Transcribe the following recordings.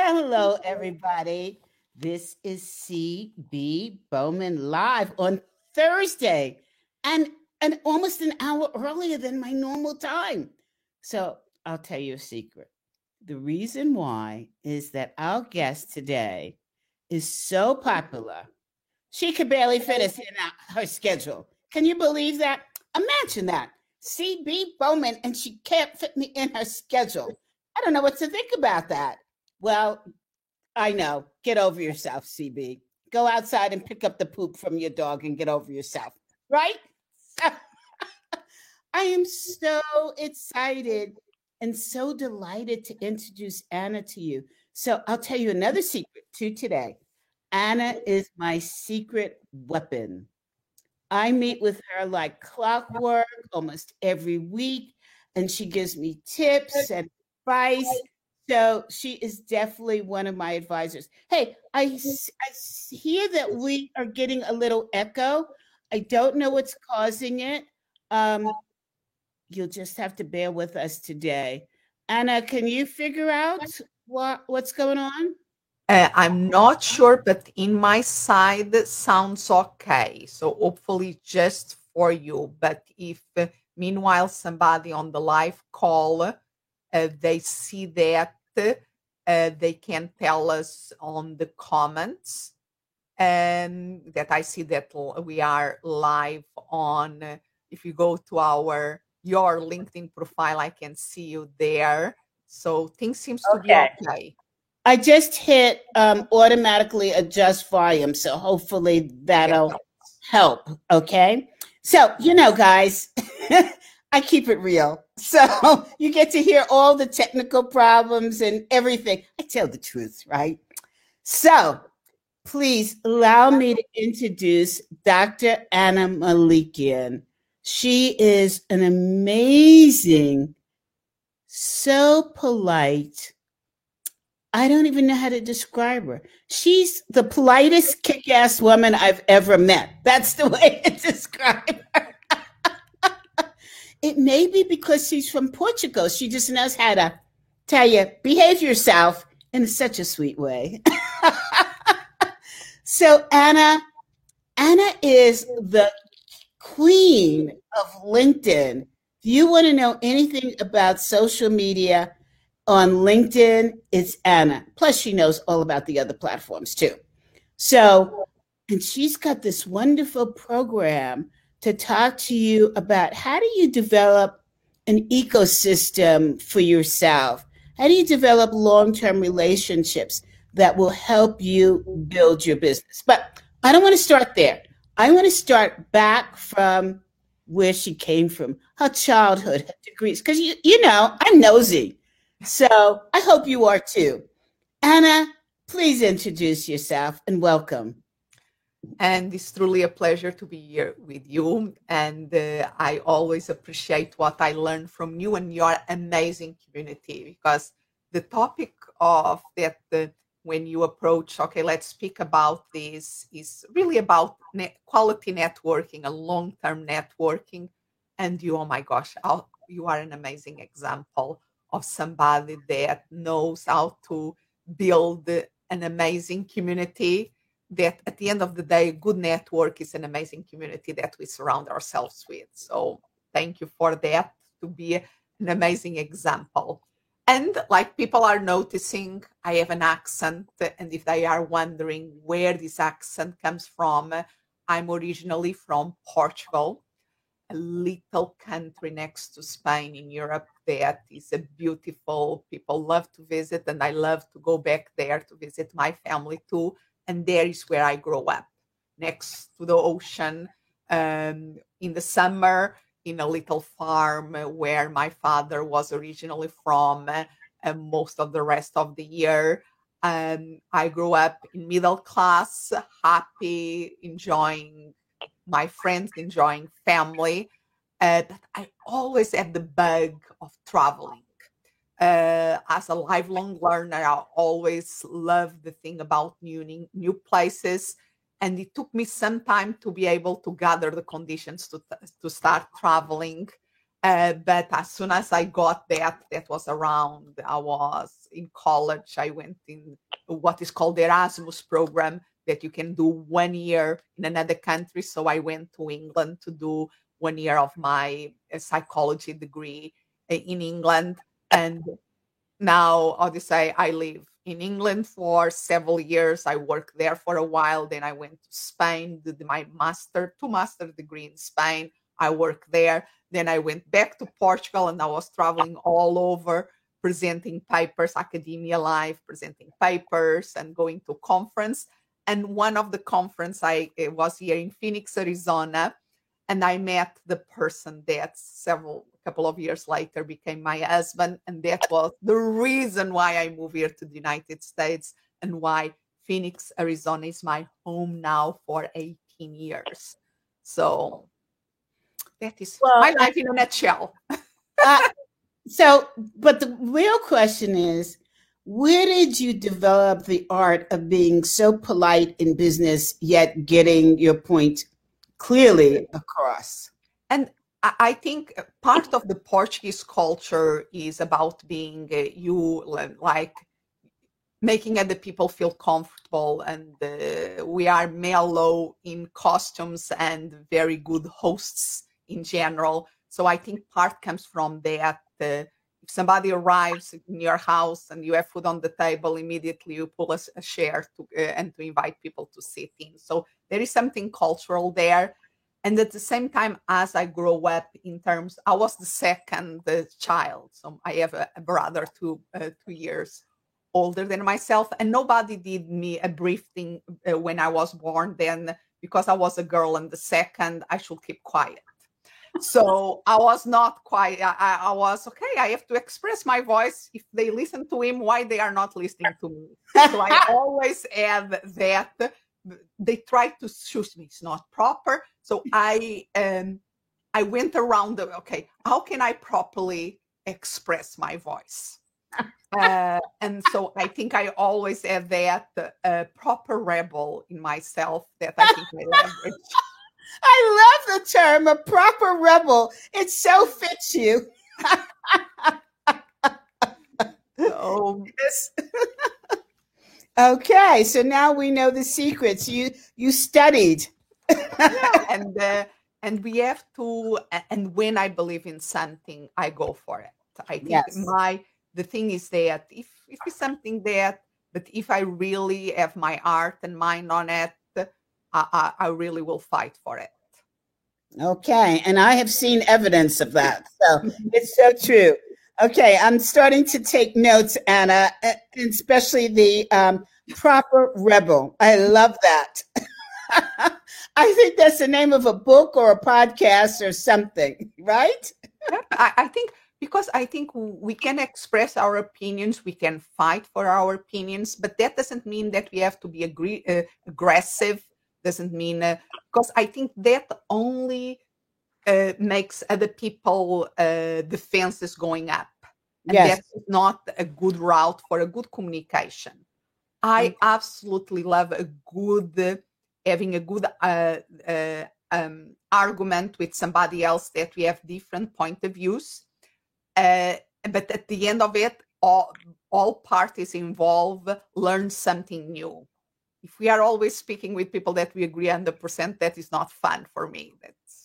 Hello, everybody. This is CB Bowman live on Thursday and, and almost an hour earlier than my normal time. So I'll tell you a secret. The reason why is that our guest today is so popular, she could barely fit us in her schedule. Can you believe that? Imagine that. CB Bowman, and she can't fit me in her schedule. I don't know what to think about that. Well, I know. Get over yourself, CB. Go outside and pick up the poop from your dog and get over yourself, right? I am so excited and so delighted to introduce Anna to you. So I'll tell you another secret too today. Anna is my secret weapon. I meet with her like clockwork almost every week, and she gives me tips and advice. So she is definitely one of my advisors. Hey, I, I hear that we are getting a little echo. I don't know what's causing it. Um, you'll just have to bear with us today. Anna, can you figure out what what's going on? Uh, I'm not sure, but in my side sounds okay. So hopefully just for you. But if uh, meanwhile somebody on the live call uh, they see that, they can tell us on the comments. And that I see that we are live on. Uh, if you go to our your LinkedIn profile, I can see you there. So things seems to okay. be okay. I just hit um, automatically adjust volume, so hopefully that'll help. Okay, so you know, guys, I keep it real, so you get to hear all the technical problems and everything. I tell the truth, right? So please allow me to introduce Dr. Anna Melikian. She is an amazing, so polite I don't even know how to describe her. She's the politest kick ass woman I've ever met. That's the way to describe her. It may be because she's from Portugal. She just knows how to tell you, behave yourself in such a sweet way. so, Anna, Anna is the queen of LinkedIn. If you want to know anything about social media, on LinkedIn, it's Anna. Plus, she knows all about the other platforms too. So, and she's got this wonderful program to talk to you about how do you develop an ecosystem for yourself? How do you develop long term relationships that will help you build your business? But I don't want to start there. I want to start back from where she came from, her childhood, her degrees, because you, you know, I'm nosy. So I hope you are too. Anna, please introduce yourself and welcome. And it's truly a pleasure to be here with you. And uh, I always appreciate what I learn from you and your amazing community because the topic of that uh, when you approach, okay, let's speak about this, is really about net, quality networking and long term networking. And you, oh my gosh, I'll, you are an amazing example of somebody that knows how to build an amazing community that at the end of the day good network is an amazing community that we surround ourselves with. So thank you for that to be an amazing example. And like people are noticing i have an accent and if they are wondering where this accent comes from i'm originally from portugal a little country next to Spain in Europe that is a beautiful people love to visit and I love to go back there to visit my family too and there is where I grow up next to the ocean um, in the summer in a little farm where my father was originally from and most of the rest of the year um, I grew up in middle class happy enjoying my friends enjoying family uh, but I always had the bug of traveling. Uh, as a lifelong learner, I always loved the thing about new new places, and it took me some time to be able to gather the conditions to to start traveling. Uh, but as soon as I got that, that was around, I was in college. I went in what is called the Erasmus program that you can do one year in another country. So I went to England to do one year of my uh, psychology degree uh, in England. And now, obviously, I live in England for several years. I worked there for a while. Then I went to Spain, did my master, two master degree in Spain. I worked there. Then I went back to Portugal and I was traveling all over presenting papers, academia life, presenting papers and going to conference. And one of the conference I eh, was here in Phoenix, Arizona, and I met the person that several couple of years later became my husband and that was the reason why i moved here to the united states and why phoenix arizona is my home now for 18 years. So that is well, my life in a nutshell. Uh, so but the real question is where did you develop the art of being so polite in business yet getting your point clearly across and I think part of the Portuguese culture is about being uh, you like making other people feel comfortable and uh, we are mellow in costumes and very good hosts in general. So i think part comes from that uh, if somebody arrives in your house and you have food on the table immediately you pull a, a chair to, uh, and to invite people to sit in. So there is something cultural there. And at the same time as i grow up in terms i was the second child. So i have a, a brother two uh, two years older than myself. And nobody did me a briefing uh, when i was born then because i was a girl and the second i should keep quiet. So i was not quite I, I was okay i have to express my voice. If they listen to him why they are not listening to me? So i always have that they tried to shoot me. It's not proper. So i um i went around the okay how can i properly express my voice? Uh, and so i think i always have that uh, proper rebel in myself that i think i leverage. I love the term a proper rebel. It so fits you. Oh yes Okay, so now we know the secrets. You you studied. yeah, and uh, and we have to. And when I believe in something, I go for it. I think yes. my the thing is that if if it's something that, but if I really have my heart and mind on it, I, I, I really will fight for it. Okay, and I have seen evidence of that. So it's so true. Okay, I'm starting to take notes, Anna, especially the um, proper rebel. I love that. I think that's the name of a book or a podcast or something, right? I, I think because I think we can express our opinions, we can fight for our opinions, but that doesn't mean that we have to be agree, uh, aggressive. Doesn't mean uh, because I think that only uh, makes other people uh, defenses going up. And yes. that's not a good route for a good communication. I absolutely love a good, having a good uh, uh, um, argument with somebody else that we have different point of views. Uh, but at the end of it, all, all parties involved learn something new if we are always speaking with people that we agree 100%, that is not fun for me.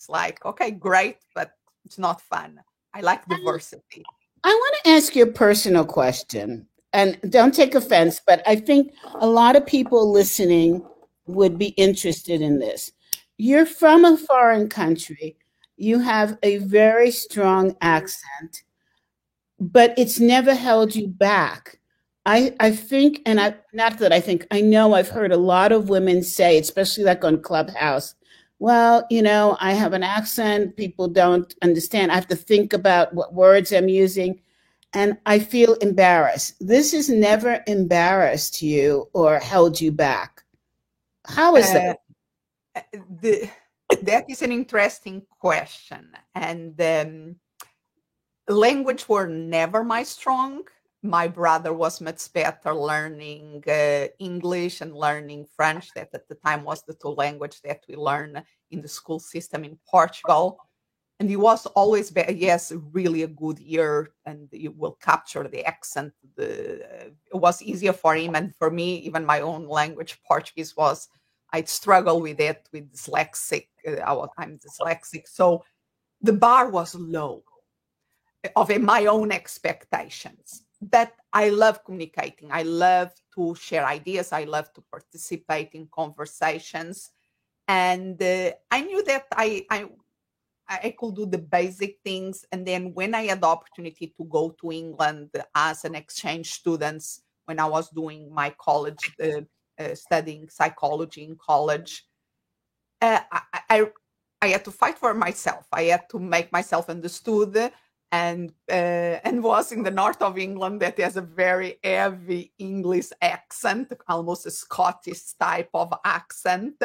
That's like, okay, great, but it's not fun. I like diversity. I want to ask you a personal question, and don't take offense, but I think a lot of people listening would be interested in this. You're from a foreign country, you have a very strong accent, but it's never held you back I, I think, and I not that I think, I know I've heard a lot of women say, especially like on Clubhouse, well, you know, I have an accent, people don't understand. I have to think about what words I'm using, and I feel embarrassed. This has never embarrassed you or held you back. How is uh, that? The, that is an interesting question. And um, language were never my strong my brother was much better learning uh, English and learning French. That at the time was the two language that we learn in the school system in Portugal. and he was always be, yes really a good year and you will capture the accent the it was easier for him and for me even my own language portuguese was i'd struggle with it with dyslexic uh, i'm dyslexic so the bar was low of my own expectations but i love communicating i love to share ideas i love to participate in conversations and uh, i knew that I, I I could do the basic things. And then when I had the opportunity to go to England as an exchange student, when I was doing my college, uh, uh, studying psychology in college, uh, I, I, I had to fight for myself. I had to make myself understood. And uh, and was in the north of England that has a very heavy English accent, almost a Scottish type of accent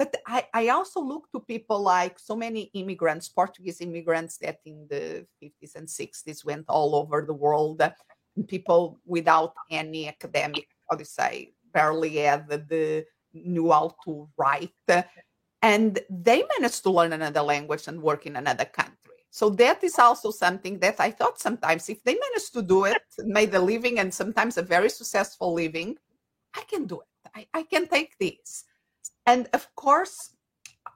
but I, I also look to people like so many immigrants, Portuguese immigrants that in the 50s and 60s went all over the world, people without any academic, how to say, barely had the knew how to write. And they managed to learn another language and work in another country. So that is also something that I thought sometimes if they manage to do it, made a living and sometimes a very successful living, I can do it. I, I can take this. And of course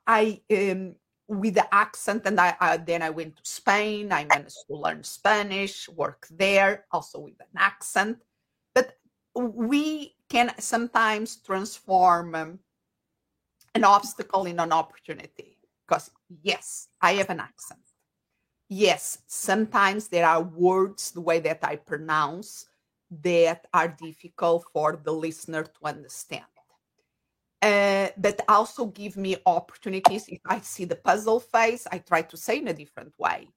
i um, with the accent and I, I, then i went to spain i managed to learn spanish work there also with an accent. But we can sometimes transform um, an obstacle in an opportunity because yes i have an accent yes sometimes there are words the way that i pronounce that are difficult for the listener to understand uh, but also give me opportunities. If I see the puzzle face, I try to say in a different way.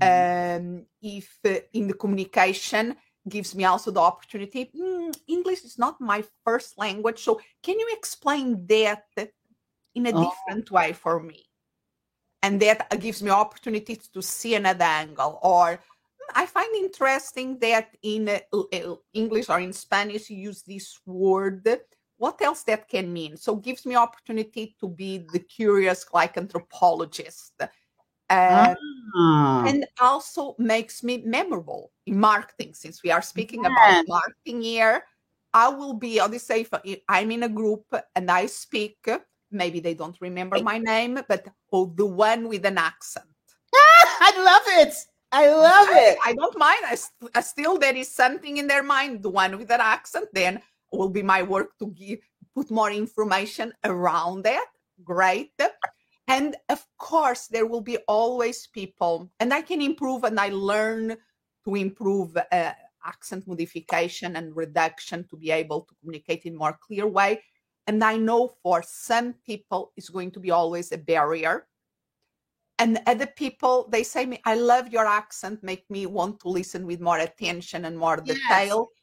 Mm-hmm. Um, if uh, in the communication gives me also the opportunity, mm, English is not my first language, so can you explain that in a oh. different way for me? And that gives me opportunities to see another angle. Or hmm, I find interesting that in uh, English or in Spanish you use this word what else that can mean so gives me opportunity to be the curious like anthropologist uh, ah. and also makes me memorable in marketing since we are speaking yeah. about marketing here i will be on the safe i'm in a group and i speak maybe they don't remember my name but oh, the one with an accent Ah, i love it I love it. I, I don't mind. I, I, still there is something in their mind. The one with an accent, then will be my work to give put more information around that great and of course there will be always people and i can improve and i learn to improve uh, accent modification and reduction to be able to communicate in more clear way and i know for some people it's going to be always a barrier. And other people they say me i love your accent. Make me want to listen with more attention and more detail. Yes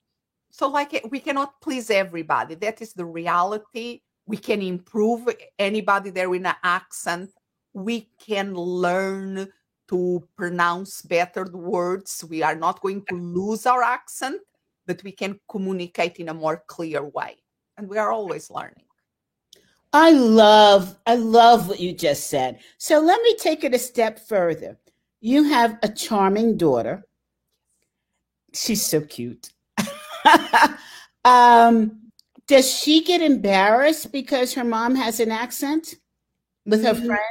so like eh, we cannot please everybody. That is the reality. We can improve anybody there in an accent. We can learn to pronounce better the words. We are not going to lose our accent but we can communicate in a more clear way and we are always learning i love i love what you just said so let me take it a step further you have a charming daughter she's so cute um, does she get embarrassed because her mom has an accent with her mm-hmm. friend?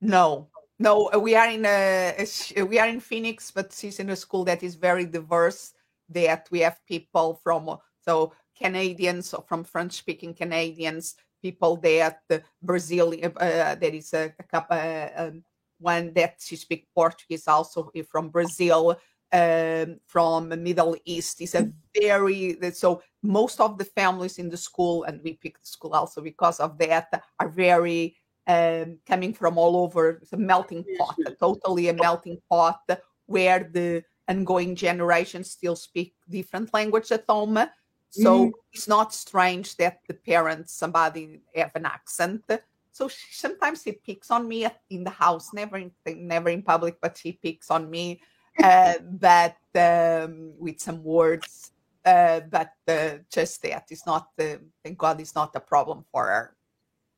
No, no. We are in a we are in Phoenix, but she's in a school that is very diverse. That we have people from so Canadians or from French speaking Canadians, people that Brazil. Uh, there is a, a couple. Uh, um, one that she speaks Portuguese also from Brazil um, from Middle East. is a very so most of the families in the school, and we picked the school also because of that, are very um, coming from all over. It's a melting pot, totally a melting pot where the ongoing generations still speak different language at home. So mm. it's not strange that the parents, somebody have an accent. So she, sometimes she picks on me in the house, never in, never in public, but she picks on me uh, but um, with some words. Uh, but uh, just that is not, uh, thank God, it's not a problem for her.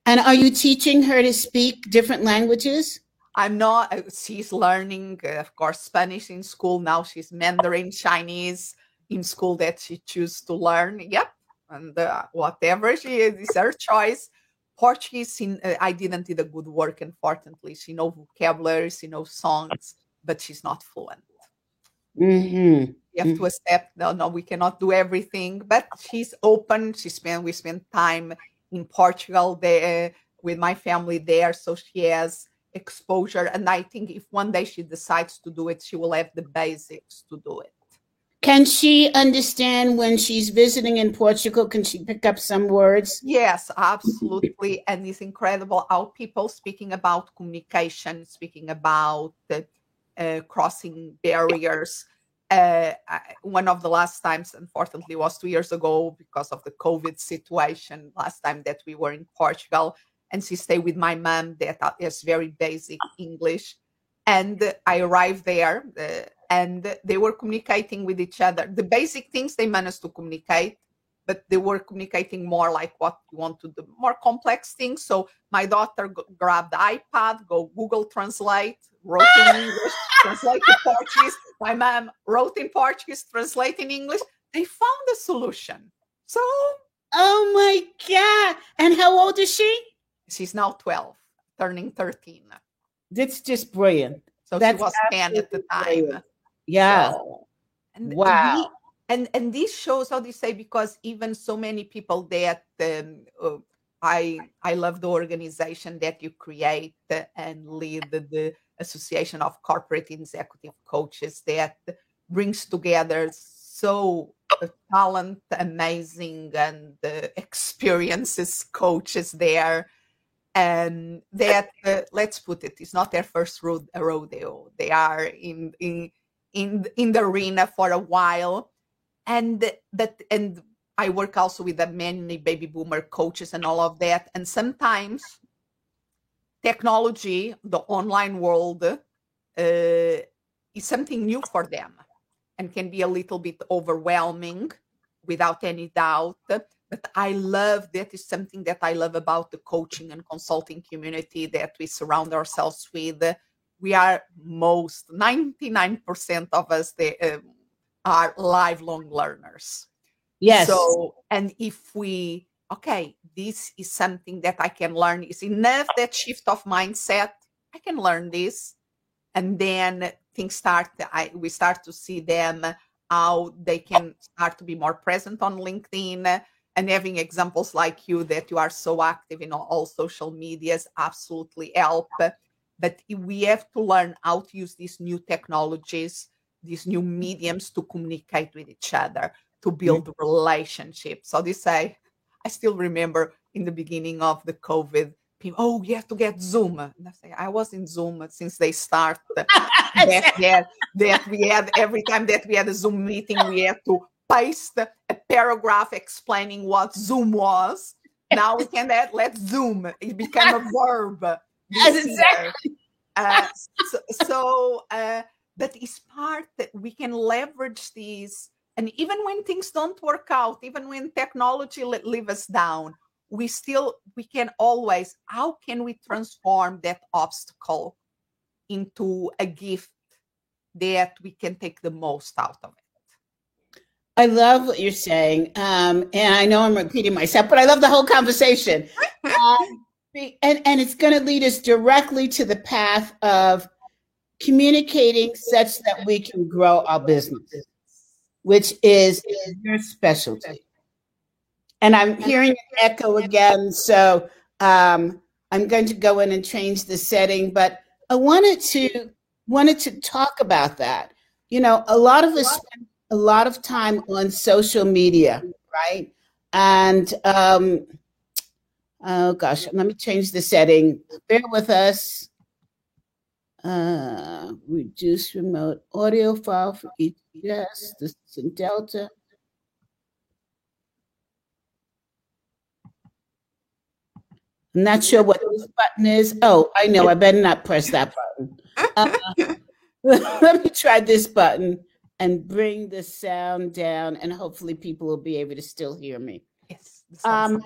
And are you teaching her to speak different languages? I'm not. Uh, she's learning, uh, of course, Spanish in school now. She's Mandarin Chinese in school that she chooses to learn. Yep, and uh, whatever she is, is her choice. Portuguese, in, uh, I didn't do the good work, unfortunately. She knows vocabulary, she knows songs, but she's not fluent. Mm-hmm. We have mm-hmm. to accept. No, no, we cannot do everything, but she's open. She spent. We spent time in Portugal there with my family there, so she has exposure. And I think if one day she decides to do it, she will have the basics to do it. Can she understand when she's visiting in Portugal? Can she pick up some words? Yes, absolutely. And it's incredible how people speaking about communication, speaking about uh, crossing barriers. Uh, one of the last times, unfortunately, was two years ago because of the COVID situation. Last time that we were in Portugal, and she stayed with my mom that is very basic English. And I arrived there. Uh, and they were communicating with each other. The basic things they managed to communicate, but they were communicating more like what you want to do, more complex things. So my daughter g- grabbed the iPad, go Google Translate, wrote in English, translate to Portuguese. My mom wrote in Portuguese, translate in English. They found a solution. So, oh my god! And how old is she? She's now twelve, turning thirteen. That's just brilliant. So That's she was ten at the time. Brilliant. Yeah. So, and wow. and and this shows how they say because even so many people that um, uh, I I love the organization that you create and lead the, the Association of Corporate Executive Coaches that brings together so uh, talent, amazing, and uh, experiences coaches there. And that, uh, let's put it, it's not their first rodeo. They are in, in in in the arena for a while. And that and i work also with the many baby boomer coaches and all of that. And sometimes technology the online world uh, is something new for them and can be a little bit overwhelming without any doubt. But i love that is something that i love about the coaching and consulting community that we surround ourselves with we are most 99% of us they uh, are lifelong learners. Yes. So and if we okay this is something that i can learn is enough that shift of mindset i can learn this. And then things start I, we start to see them how they can start to be more present on linkedin and having examples like you that you are so active in all, all social medias absolutely help but we have to learn how to use these new technologies these new mediums to communicate with each other to build mm-hmm. relationships. So they say i still remember in the beginning of the covid people oh you have to get zoom. And i say i was in zoom since they started. That, that, that we had every time that we had a zoom meeting we had to paste a paragraph explaining what zoom was. Now we can add let's zoom. It became a verb exactly. Uh, so, so uh, that is part that we can leverage these. And even when things don't work out, even when technology let leave us down, we still we can always how can we transform that obstacle into a gift that we can take the most out of it i love what you're saying um, and i know i'm repeating myself but i love the whole conversation um, and and it's going to lead us directly to the path of communicating such that we can grow our business which is your specialty. And i'm hearing an echo again so um, i'm going to go in and change the setting but i wanted to wanted to talk about that. You know a lot of us spend a lot of time on social media right? And um, Oh gosh, let me change the setting. Bear with us. Uh, reduce remote audio file for each. Yes, this is in Delta. I'm not sure what this button is. Oh, I know. I better not press that button. Uh, let me try this button and bring the sound down, and hopefully, people will be able to still hear me. Yes. Um,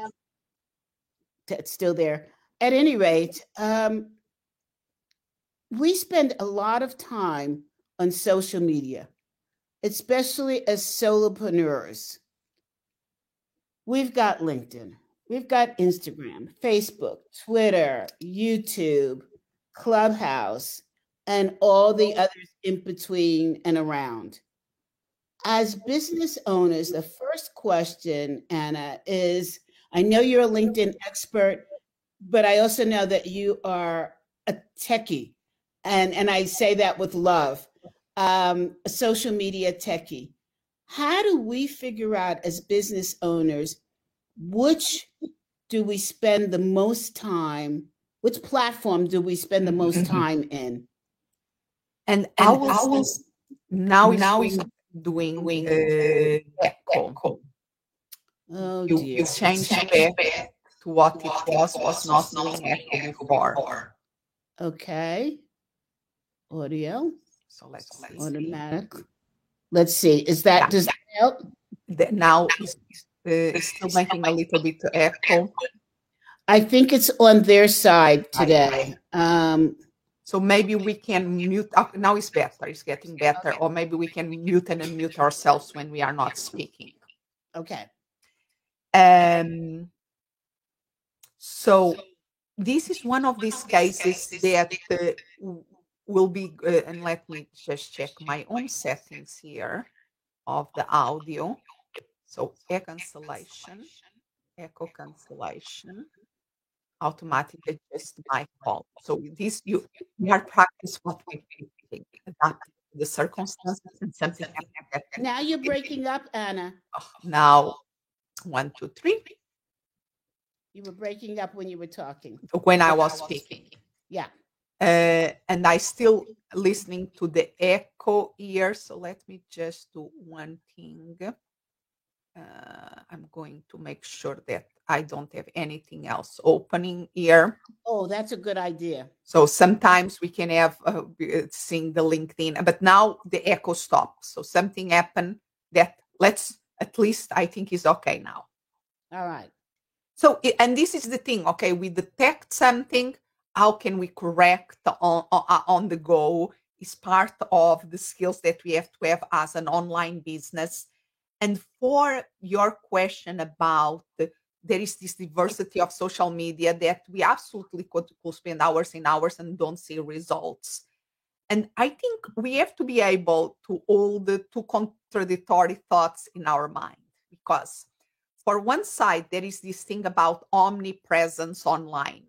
it's still there. At any rate, um, we spend a lot of time on social media, especially as solopreneurs. We've got LinkedIn, we've got Instagram, Facebook, Twitter, YouTube, Clubhouse, and all the others in between and around. As business owners, the first question, Anna, is I know you're a LinkedIn expert, but I also know that you are a techie. And, and I say that with love, um, a social media techie. How do we figure out as business owners which do we spend the most time, which platform do we spend the most mm-hmm. time in? And, and I was, now, now is doing, doing uh, echo. Oh, you, you change back to what it was, was not echo before. Okay. Audio. So let's, let's automatic. See. Let's see. Is that yeah. does that help? The, now it's, uh, still making a little bit echo. I think it's on their side today. Um, so maybe we can mute. Uh, now it's better. It's getting better. Or maybe we can mute and unmute ourselves when we are not speaking. Okay. Um. So this is one of these cases that uh, will be. Uh, and let me just check my own settings here of the audio. So echo cancellation, echo cancellation automatic adjust my call. So this you we are practice what we think, adapt the circumstances and something Now you're breaking up, Anna. Oh, now one, two, three. You were breaking up when you were talking. When I was speaking. Yeah. Uh, and I still listening to the echo here. So let me just do one thing. Uh, I'm going to make sure that I don't have anything else opening here. Oh, that's a good idea. So sometimes we can have uh, uh seeing the LinkedIn, but now the echo stops. So something happened that let's at least I think is okay now. All right. So and this is the thing. Okay, we detect something. How can we correct on on, uh, on the go? Is part of the skills that we have to have as an online business. And for your question about the there is this diversity of social media that we absolutely could, could spend hours and hours and don't see results. And I think we have to be able to hold the two contradictory thoughts in our mind because for one side, there is this thing about omnipresence online.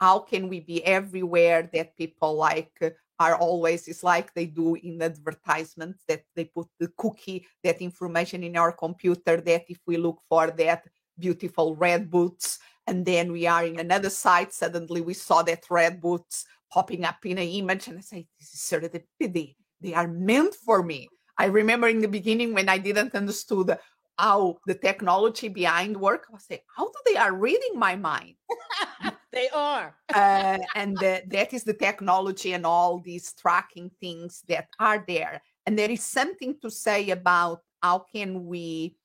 How can we be everywhere that people like uh, are always it's like they do in advertisements that they put the cookie that information in our computer that if we look for that beautiful red boots and then we are in another site suddenly we saw that red boots popping up in an image and i say this is serendipity they are meant for me i remember in the beginning when i didn't understood how the technology behind work i was saying how do they are reading my mind? They are. Uh, and the, that is the technology and all these tracking things that are there. And there is something to say about how can we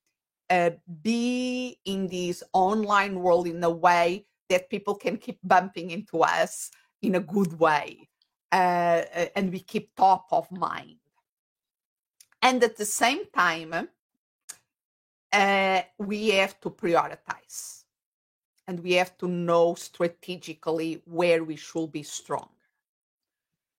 uh, be in this online world in a way that people can keep bumping into us in a good way uh, uh, and we keep top of mind and at the same time uh, we have to prioritize and we have to know strategically where we should be strong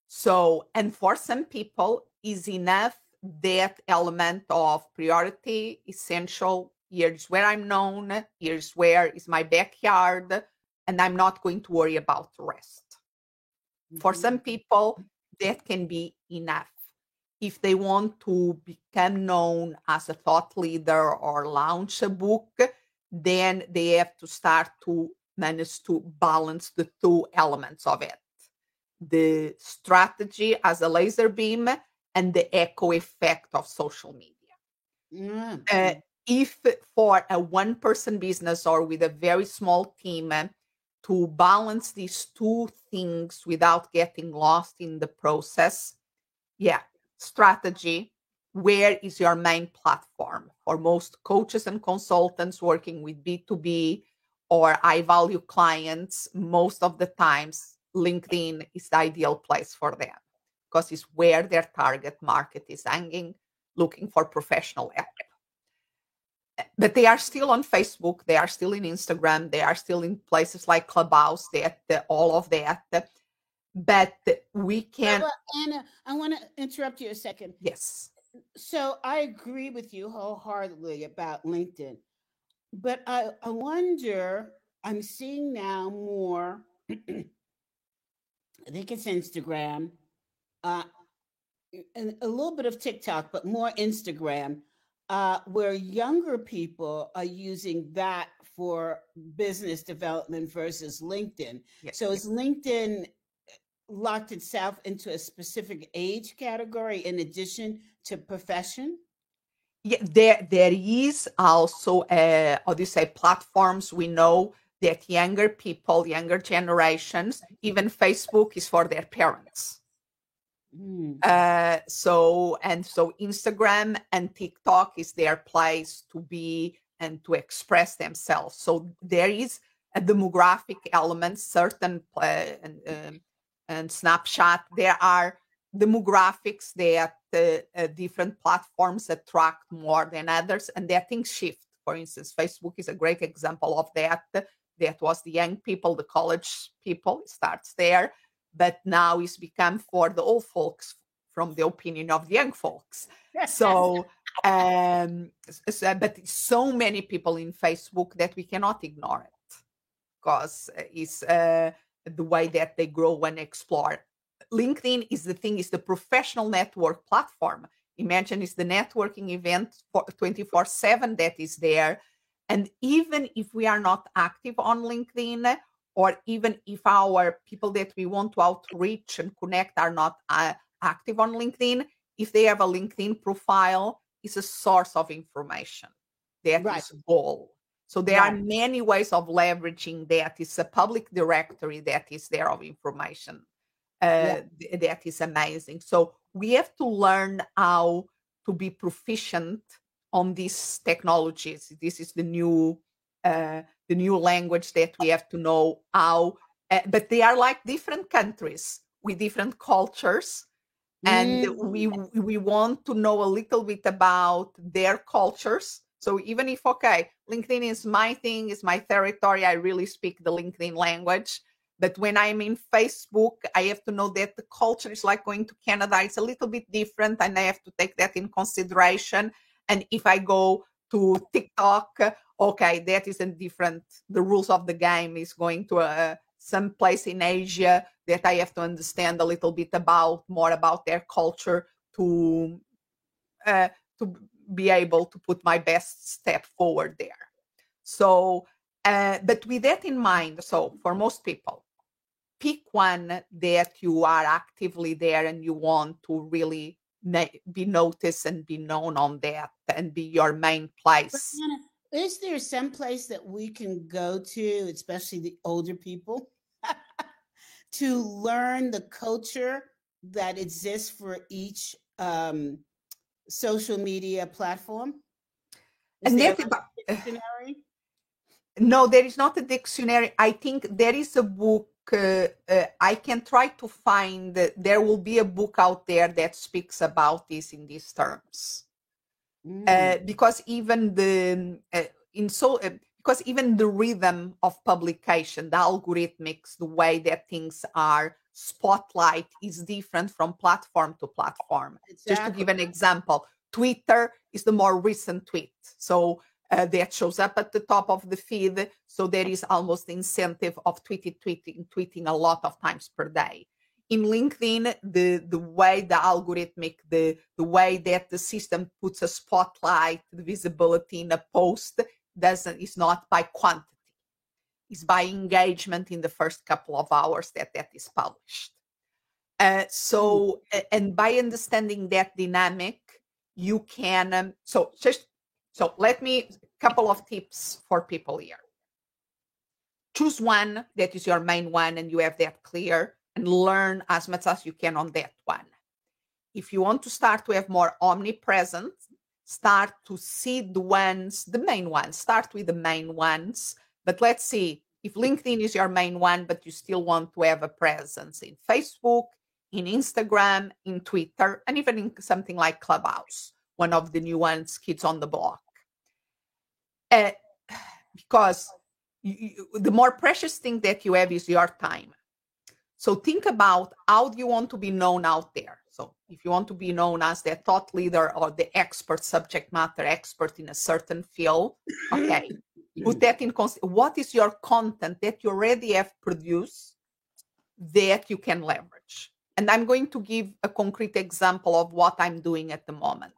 so and for some people is enough that element of priority, essential. Here's where I'm known. Here's where is my backyard. And I'm not going to worry about the rest. Mm-hmm. For some people, that can be enough. If they want to become known as a thought leader or launch a book, then they have to start to manage to balance the two elements of it the strategy as a laser beam and the echo effect of social media. Mm-hmm. Uh, if for a one person business or with a very small team, uh, to balance these two things without getting lost in the process, yeah, strategy. Where is your main platform? For most coaches and consultants working with B2B or high value clients, most of the times LinkedIn is the ideal place for them because it's where their target market is hanging, looking for professional help. But they are still on Facebook, they are still in Instagram, they are still in places like Clubhouse, that all of that. But we can. Well, Anna, I want to interrupt you a second. Yes. So I agree with you wholeheartedly about LinkedIn, but I, I wonder. I'm seeing now more. I think it's Instagram, uh, and a little bit of TikTok, but more Instagram, uh, where younger people are using that for business development versus LinkedIn. Yes. So is LinkedIn locked itself into a specific age category in addition to profession? Yeah, there there is also uh, how do you say platforms we know that younger people, younger generations, even Facebook is for their parents. Mm. Uh, so and so Instagram and TikTok is their place to be and to express themselves. So there is a demographic element, certain uh, and, snapshot. There are demographics that uh, uh, different platforms attract more than others, and that things shift. For instance, Facebook is a great example of that. That was the young people, the college people. It starts there, but now it's become for the old folks from the opinion of the young folks. so, um, so, but so many people in Facebook that we cannot ignore it because it's uh, the way that they grow and explore LinkedIn is the thing, is the professional network platform. Imagine it's the networking event 24 7 that is there. And even if we are not active on LinkedIn, or even if our people that we want to outreach and connect are not uh, active on LinkedIn, if they have a LinkedIn profile, it's a source of information. That right. is goal. So there right. are many ways of leveraging that. It's a public directory that is there of information uh, yeah. that is amazing. So we have to learn how to be proficient on these technologies. This is the new uh, the new language that we have to know how. Uh, but they are like different countries with different cultures, and mm. we we want to know a little bit about their cultures. So even if okay, LinkedIn is my thing, is my territory, I really speak the LinkedIn language but when I'm in Facebook, I have to know that the culture is like going to Canada. It's a little bit different, and I have to take that in consideration. And if I go to TikTok, okay, that is a different. The rules of the game is going to uh, some place in Asia that I have to understand a little bit about more about their culture to uh, to be able to put my best step forward there. So, uh, but with that in mind, so for most people, pick one that you are actively there and you want to really be noticed and be known on that and be your main place. Is there some place that we can go to, especially the older people, to learn the culture that exists for each um, social media platform? Is and there dictionary? No, there is not a dictionary. I think there is a book uh, uh, I can try to find there will be a book out there that speaks about this in these terms. Mm. Uh, because even the uh, in so uh, because even the rhythm of publication, the algorithmics, the way that things are spotlight is different from platform to platform. Exactly. Just to give an example, Twitter is the more recent tweet. So uh, that shows up at the top of the feed. So there is almost incentive of tweeting, tweeting, tweeting a lot of times per day. In LinkedIn, the, the way the algorithmic, the, the way that the system puts a spotlight, the visibility in a post doesn't is not by quantity. It's by engagement in the first couple of hours that that is published. Uh, so, hmm. and by understanding that dynamic, you can. Um, so, just so let me, couple of tips for people here. Choose one that is your main one and you have that clear and learn as much as you can on that one. If you want to start to have more omnipresent, start to see the ones, the main ones, start with the main ones. But let's see, if LinkedIn is your main one, but you still want to have a presence in Facebook, in Instagram, in Twitter, and even in something like Clubhouse, one of the new ones, Kids on the Block. Uh, because you, the more precious thing that you have is your time. So think about how do you want to be known out there. So if you want to be known as the thought leader or the expert subject matter expert in a certain field, okay, put that in what is your content that you already have produced that you can leverage? And i'm going to give a concrete example of what i'm doing at the moment.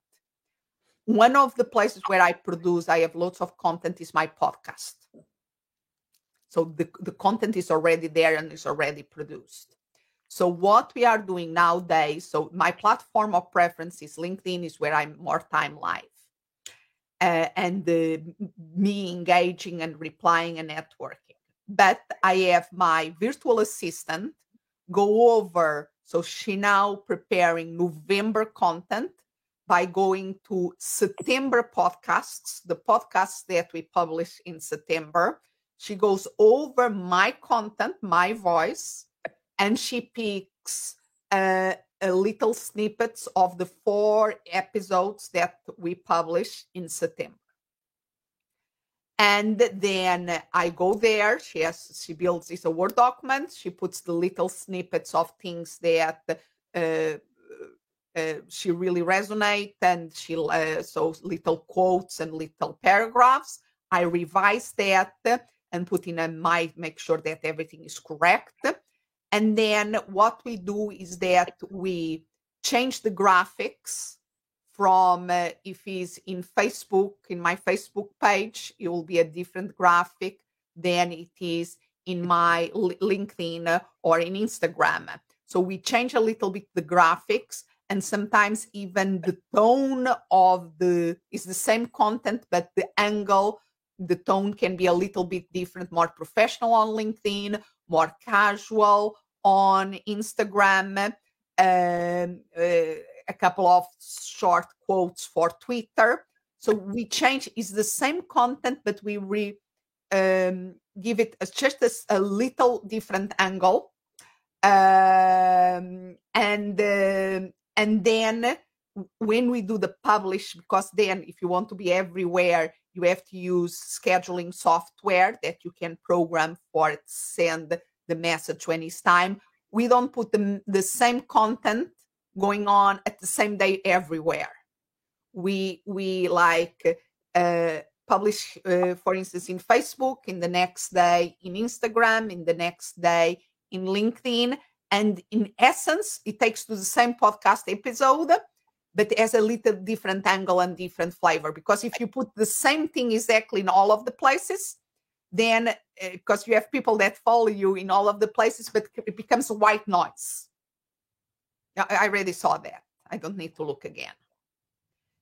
One of the places where i produce i have lots of content is my podcast. So the, the content is already there and is already produced. So what we are doing nowadays so my platform of preference is linkedin is where i'm more time live uh, and the, me engaging and replying and networking. But I have my virtual assistant go over. So she now preparing November content by going to September podcasts, the podcasts that we publish in September. She goes over my content, my voice, and she picks uh, little snippets of the four episodes that we publish in September. And then I go there. She has she builds this a Word document. She puts the little snippets of things that uh, uh, she really resonate, and she uh, so little quotes and little paragraphs. I revise that and put in a my make sure that everything is correct and then what we do is that we change the graphics from uh, if it's in Facebook, in my Facebook page, it will be a different graphic than it is in my LinkedIn or in Instagram. So we change a little bit the graphics and sometimes even the tone of the is the same content, but the angle, the tone can be a little bit different, more professional on LinkedIn more casual on Instagram, um, uh, a couple of short quotes for Twitter. So we change, it's the same content, but we re, um, give it a, just a, a, little different angle. Um, and uh, and then when we do the publish, because then if you want to be everywhere, you have to use scheduling software that you can program for it, send the message when it's time. We don't put the, the same content going on at the same day everywhere. We we like uh, publish, uh, for instance, in Facebook, in the next day in Instagram, in the next day in LinkedIn, and in essence, it takes to the same podcast episode but has a little different angle and different flavor. Because if you put the same thing exactly in all of the places, then because uh, you have people that follow you in all of the places, but it becomes white noise. I, already saw that. I don't need to look again.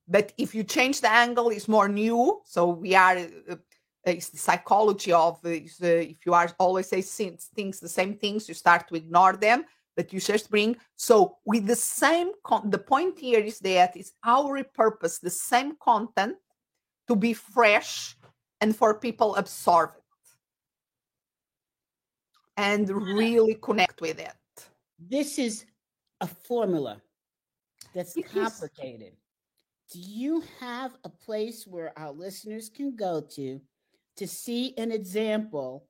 But if you change the angle, it's more new. So we are. Uh, it's the psychology of uh, if you are always say things the same things, you start to ignore them that you just bring. So with the same, con- the point here is that it's how repurpose the same content to be fresh and for people absorb it and really connect with it. This is a formula that's it complicated. Is. Do you have a place where our listeners can go to to see an example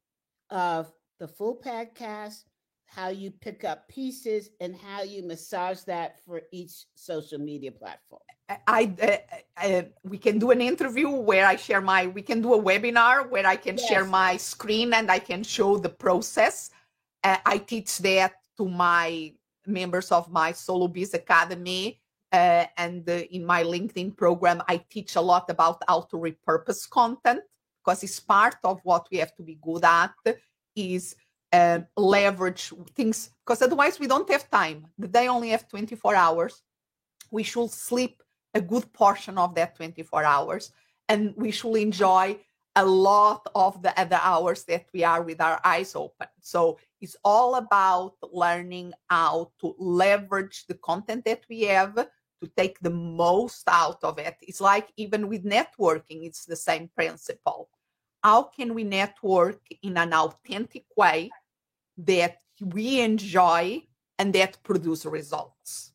of the full podcast how you pick up pieces and how you massage that for each social media platform I, uh, uh, we can do an interview where I share my we can do a webinar where I can yes. share my screen and I can show the process. Uh, I teach that to my members of my Solo Biz Academy uh, and in my LinkedIn program. I teach a lot about how to repurpose content because it's part of what we have to be good at is uh, leverage things because otherwise we don't have time. The day only have 24 hours. We should sleep a good portion of that 24 hours and we should enjoy a lot of the other hours that we are with our eyes open. So it's all about learning how to leverage the content that we have to take the most out of it. It's like even with networking, it's the same principle how can we network in an authentic way that we enjoy and that produce results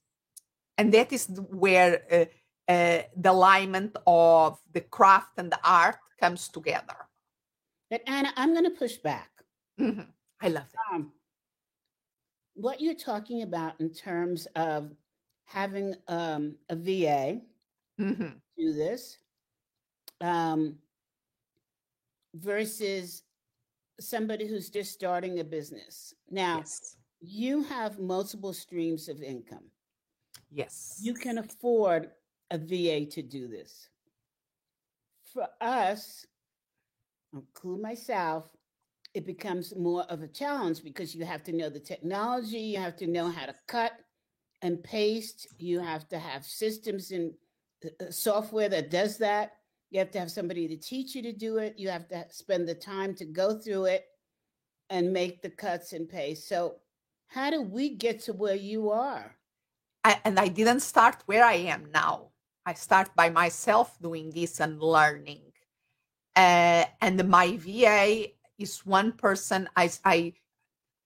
and that is where uh, uh, the alignment of the craft and the art comes together but anna i'm going to push back mm-hmm. i love that um, what you're talking about in terms of having um, a va mm-hmm. do this um, versus somebody who's just starting a business. Now, yes. you have multiple streams of income. Yes. You can afford a VA to do this. For us, include myself, it becomes more of a challenge because you have to know the technology, you have to know how to cut and paste, you have to have systems and uh, uh, software that does that. You have to have somebody to teach you to do it. You have to spend the time to go through it and make the cuts and paste. So, how do we get to where you are? I, and I didn't start where I am now. I start by myself doing this and learning. Uh, and my VA is one person. I, I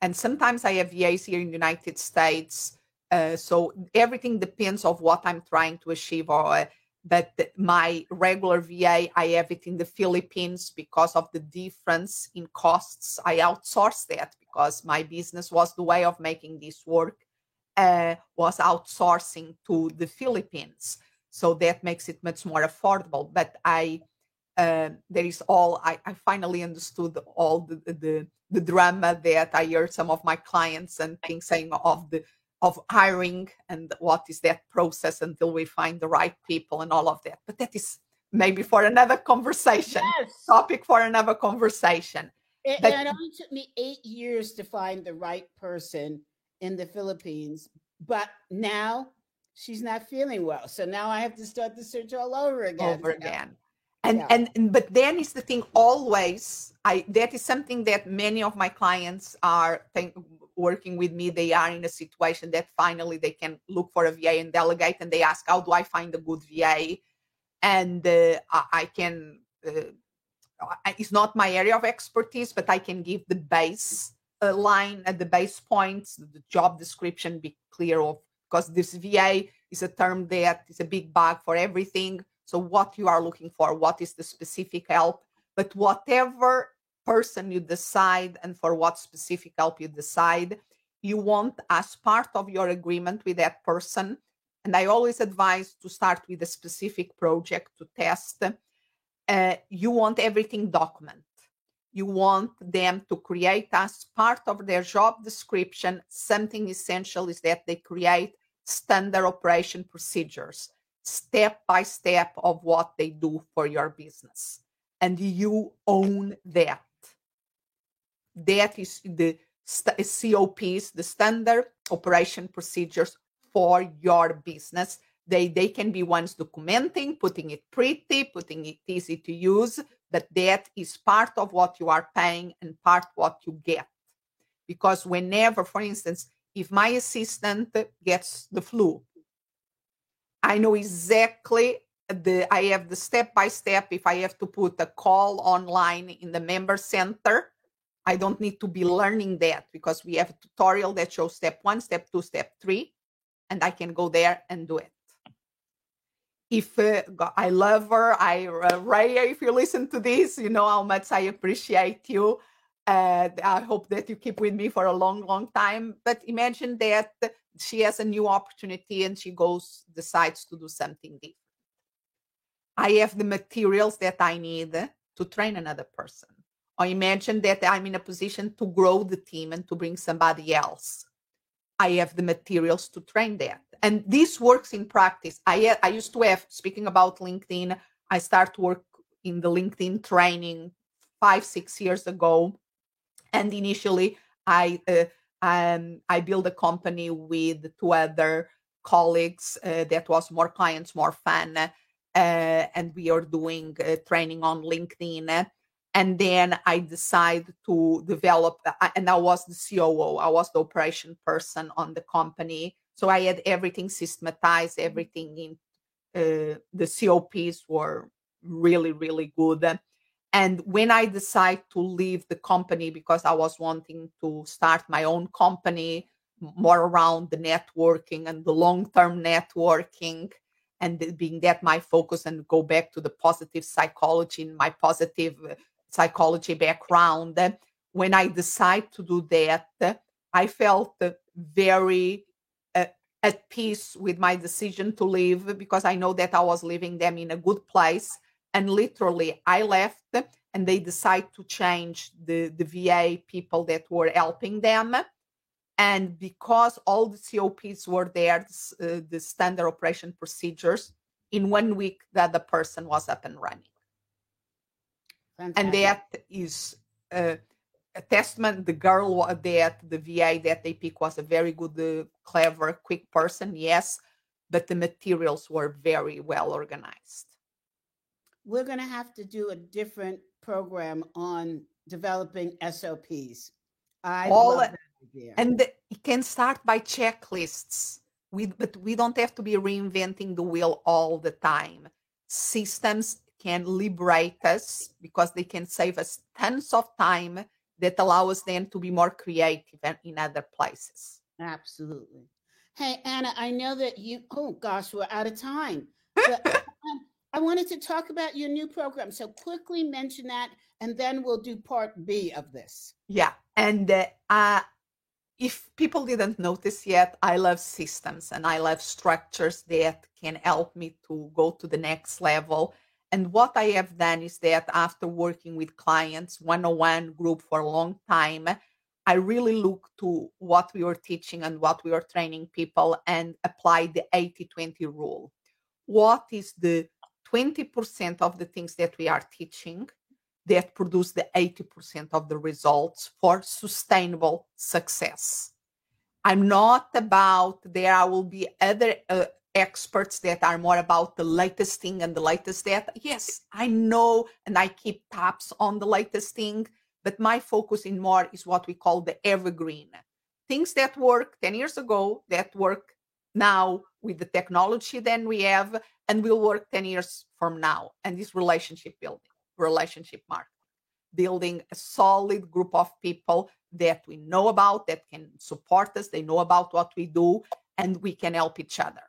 and sometimes I have VAs here in the United States. Uh, so everything depends of what I'm trying to achieve or but my regular VA, I have it in the Philippines because of the difference in costs. I outsourced that because my business was the way of making this work uh, was outsourcing to the Philippines. So that makes it much more affordable. But I, uh, there is all, I, I finally understood all the, the, the drama that I heard some of my clients and things saying of the of hiring and what is that process until we find the right people and all of that. But that is maybe for another conversation, yes. topic for another conversation. It, but, it only took me eight years to find the right person in the Philippines, but now she's not feeling well. So now I have to start the search all over again. Over again. And, yeah. and and but then is the thing always I that is something that many of my clients are think, working with me, they are in a situation that finally they can look for a VA and delegate, and they ask, "How do I find a good VA?" And uh, I, can. Uh, it's not my area of expertise, but I can give the base uh, line at the base points, the job description, be clear of because this VA is a term that is a big bag for everything. So what you are looking for, what is the specific help, but whatever person you decide and for what specific help you decide you want as part of your agreement with that person. And i always advise to start with a specific project to test. Uh, you want everything document. You want them to create as part of their job description something essential is that they create standard operation procedures step by step of what they do for your business and you own that that is the SOPs, the standard operation procedures for your business. They they can be ones documenting, putting it pretty, putting it easy to use, but that is part of what you are paying and part what you get. Because whenever, for instance, if my assistant gets the flu, I know exactly the I have the step by step if I have to put a call online in the member center I don't need to be learning that because we have a tutorial that shows step one, step two, step three, and I can go there and do it. If uh, I love her, I uh, Ray, if you listen to this, you know how much I appreciate you. Uh, I hope that you keep with me for a long, long time. But imagine that she has a new opportunity and she goes, decides to do something different. I have the materials that I need to train another person or imagine that I'm in a position to grow the team and to bring somebody else. I have the materials to train that. And this works in practice. I, I used to have, speaking about LinkedIn, I started work in the LinkedIn training five, six years ago. And initially, I uh, um, I built a company with two other colleagues uh, that was more clients, more fun. Uh, and we are doing uh, training on LinkedIn and then I decided to develop, and I was the COO, I was the operation person on the company. So I had everything systematized, everything in uh, the SOPs were really, really good. And when I decided to leave the company because I was wanting to start my own company, more around the networking and the long term networking, and being that my focus, and go back to the positive psychology, and my positive uh, psychology background. When I decided to do that, I felt very uh, at peace with my decision to leave because I know that I was leaving them in a good place and literally i left and they decide to change the the va people that were helping them. And because all the SOPs were there uh, the standard operation procedures in one week that the person was up and running. Fantastic. and that is uh, a testament the girl that the va that they picked was a very good uh, clever quick person yes but the materials were very well organized we're going to have to do a different program on developing SOPs. I All, love that idea. And it can start by checklists. We, but we don't have to be reinventing the wheel all the time. Systems can liberate us because they can save us tons of time that allow us then to be more creative in other places. Absolutely. Hey, Anna, I know that you, oh gosh, we're out of time. But, um, I wanted to talk about your new program. So quickly mention that, and then we'll do part B of this. Yeah. And uh, uh, if people didn't notice yet, I love systems and I love structures that can help me to go to the next level. And what I have done is that after working with clients, one on one group for a long time, I really look to what we were teaching and what we were training people and apply the 80 20 rule. What is the 20% of the things that we are teaching that produce the 80% of the results for sustainable success. I'm not about there will be other uh, experts that are more about the latest thing and the latest data. Yes, I know and I keep tabs on the latest thing, but my focus in more is what we call the evergreen. Things that work 10 years ago that work now with the technology then we have and we'll work 10 years from now. And this relationship building relationship marketing building a solid group of people that we know about that can support us they know about what we do and we can help each other.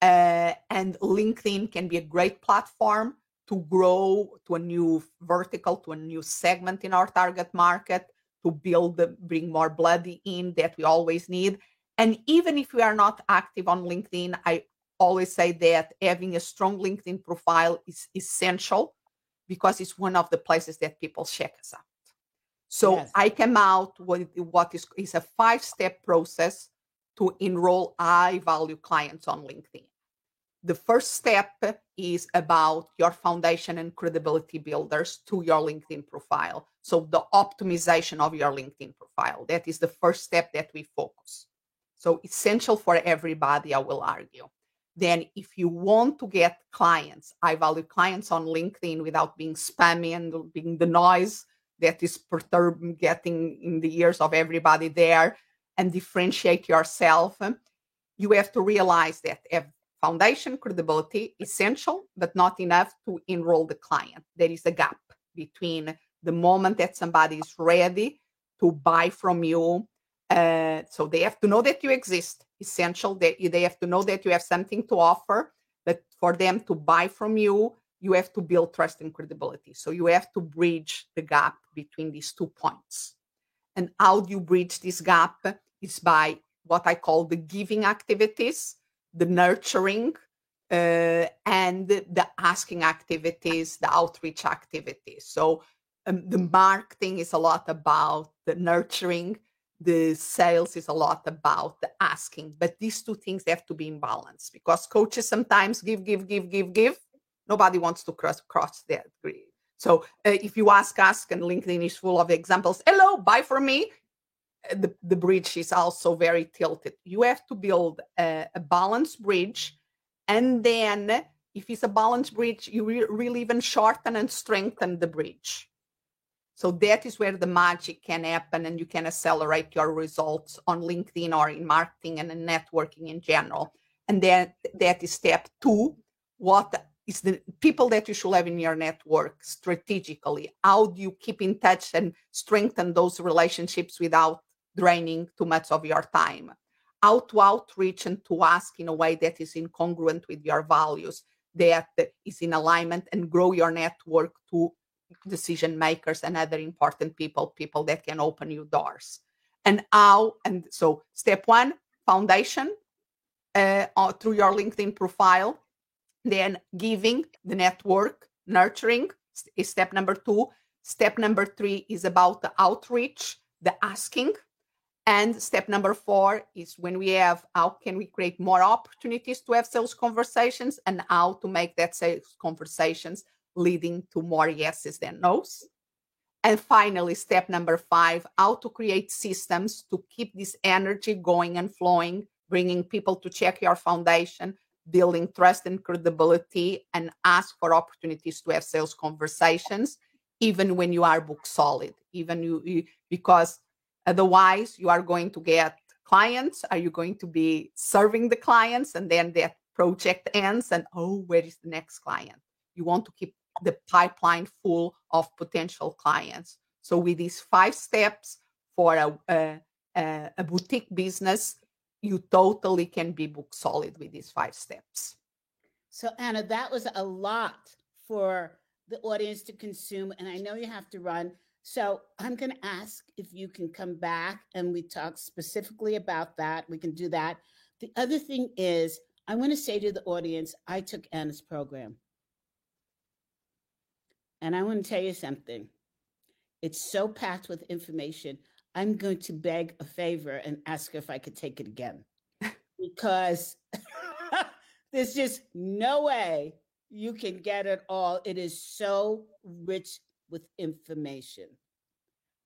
Uh, and linkedin can be a great platform to grow to a new vertical to a new segment in our target market to build bring more blood in that we always need and even if we are not active on LinkedIn, I always say that having a strong LinkedIn profile is essential because it's one of the places that people check us out. So yes. I came out with what is, is a five step process to enroll high value clients on LinkedIn. The first step is about your foundation and credibility builders to your LinkedIn profile. So the optimization of your LinkedIn profile. That is the first step that we focus. So essential for everybody, I will argue. Then, if you want to get clients, I value clients on LinkedIn without being spammy and being the noise that is perturbing getting in the ears of everybody there and differentiate yourself. You have to realize that foundation credibility essential, but not enough to enroll the client. There is a gap between the moment that somebody is ready to buy from you uh, so they have to know that you exist, essential. That they have to know that you have something to offer. But for them to buy from you, you have to build trust and credibility. So you have to bridge the gap between these two points. And how do you bridge this gap? Is by what I call the giving activities, the nurturing, uh, and the asking activities, the outreach activities. So um, the marketing is a lot about the nurturing the sales is a lot about the asking but these two things have to be in balance because coaches sometimes give give give give give. Nobody wants to cross cross that grid. So uh, if you ask ask and linkedin is full of examples hello buy for me uh, the, the bridge is also very tilted. You have to build a, a balanced bridge and then if it's a balanced bridge you re- really even shorten and strengthen the bridge so that is where the magic can happen and you can accelerate your results on LinkedIn or in marketing and in networking in general. And then that is step two. What is the people that you should have in your network strategically. How do you keep in touch and strengthen those relationships without draining too much of your time? How to outreach and to ask in a way that is incongruent with your values, that is in alignment and grow your network to decision makers and other important people, people that can open you doors. And how, and so step one, foundation uh, through your LinkedIn profile then giving the network, nurturing is step number two. Step number three is about the outreach, the asking. And step number four is when we have how can we create more opportunities to have sales conversations and how to make that sales conversations leading to more yeses than nos. And finally, step number five, how to create systems to keep this energy going and flowing, bringing people to check your foundation, building trust and credibility and ask for opportunities to have sales conversations even when you are book solid even you, you, because otherwise you are going to get clients are you going to be serving the clients and then that project ends and oh where is the next client you want to keep the pipeline full of potential clients so with these five steps for a, a, a boutique business you totally can be book solid with these five steps. So, Anna, that was a lot for the audience to consume. And I know you have to run. So, I'm going to ask if you can come back and we talk specifically about that. We can do that. The other thing is, I want to say to the audience, I took Anna's program. And I want to tell you something. It's so packed with information. I'm going to beg a favor and ask if I could take it again because there's just no way you can get it all. It is so rich with information.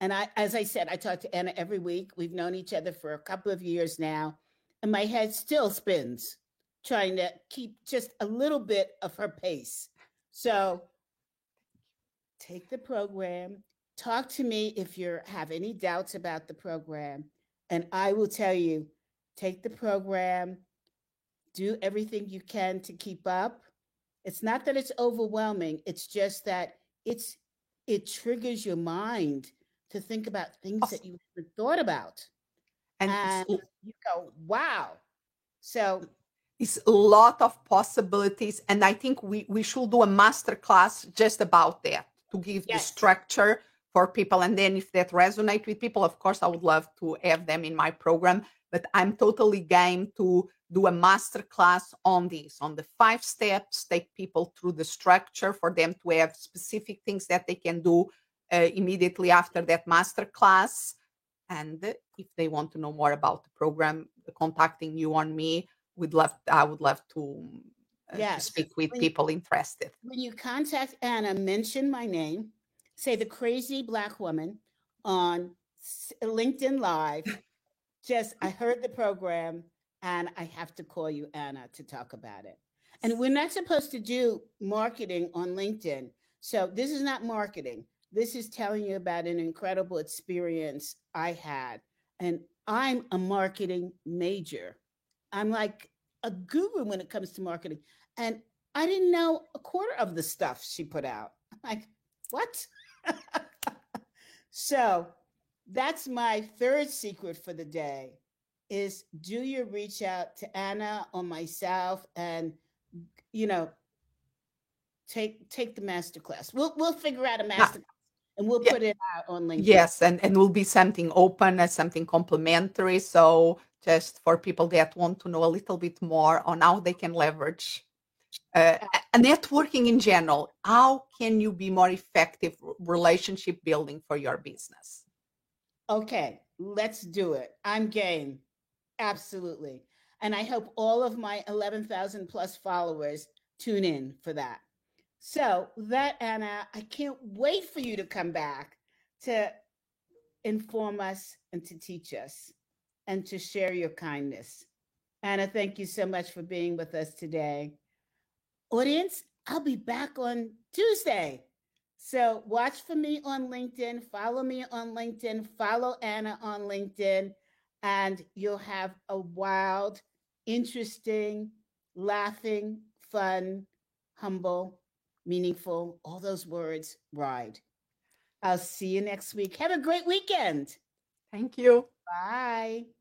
And I, as I said, I talk to Anna every week. We've known each other for a couple of years now, and my head still spins trying to keep just a little bit of her pace. So take the program, talk to me if you have any doubts about the program, and I will tell you take the program, do everything you can to keep up. It's not that it's overwhelming, it's just that it's it triggers your mind to think about things that you haven't thought about. And, and you go, wow. So mm, it's a lot of possibilities. And I think we, we should do a master class just about that to give yes. the structure for people and then if that resonate with people of course i would love to have them in my program but i'm totally game to do a master class on this on the five steps take people through the structure for them to have specific things that they can do uh, immediately after that master class and if they want to know more about the program contacting you on me would love i would love to, Uh, yes. to speak with when people you, interested when you contact anna mention my name say the crazy black woman on LinkedIn Live. Just, I heard the program and I have to call you, Anna, to talk about it. And we're not supposed to do marketing on LinkedIn. So this is not marketing. This is telling you about an incredible experience I had. And I'm a marketing major. I'm like a guru when it comes to marketing. And I didn't know a quarter of the stuff she put out. I'm like, what? so that's my third secret for the day is do you reach out to Anna or myself and you know take take the master class. We'll we'll figure out a ah. master class and we'll yeah. put it out on LinkedIn. Yes, and and will be something open as something complimentary. So just for people that want to know a little bit more on how they can leverage uh, networking in general how can you be more effective relationship building for your business? Okay let's do it. I'm game. Absolutely. And i hope all of my 11000 plus followers tune in for that. So that anna i can't wait for you to come back to inform us and to teach us and to share your kindness anna thank you so much for being with us today audience, I'll be back on Tuesday. So watch for me on LinkedIn, follow me on LinkedIn, follow Anna on LinkedIn, and you'll have a wild, interesting, laughing, fun, humble, meaningful, all those words ride. I'll see you next week. Have a great weekend. Thank you. Bye.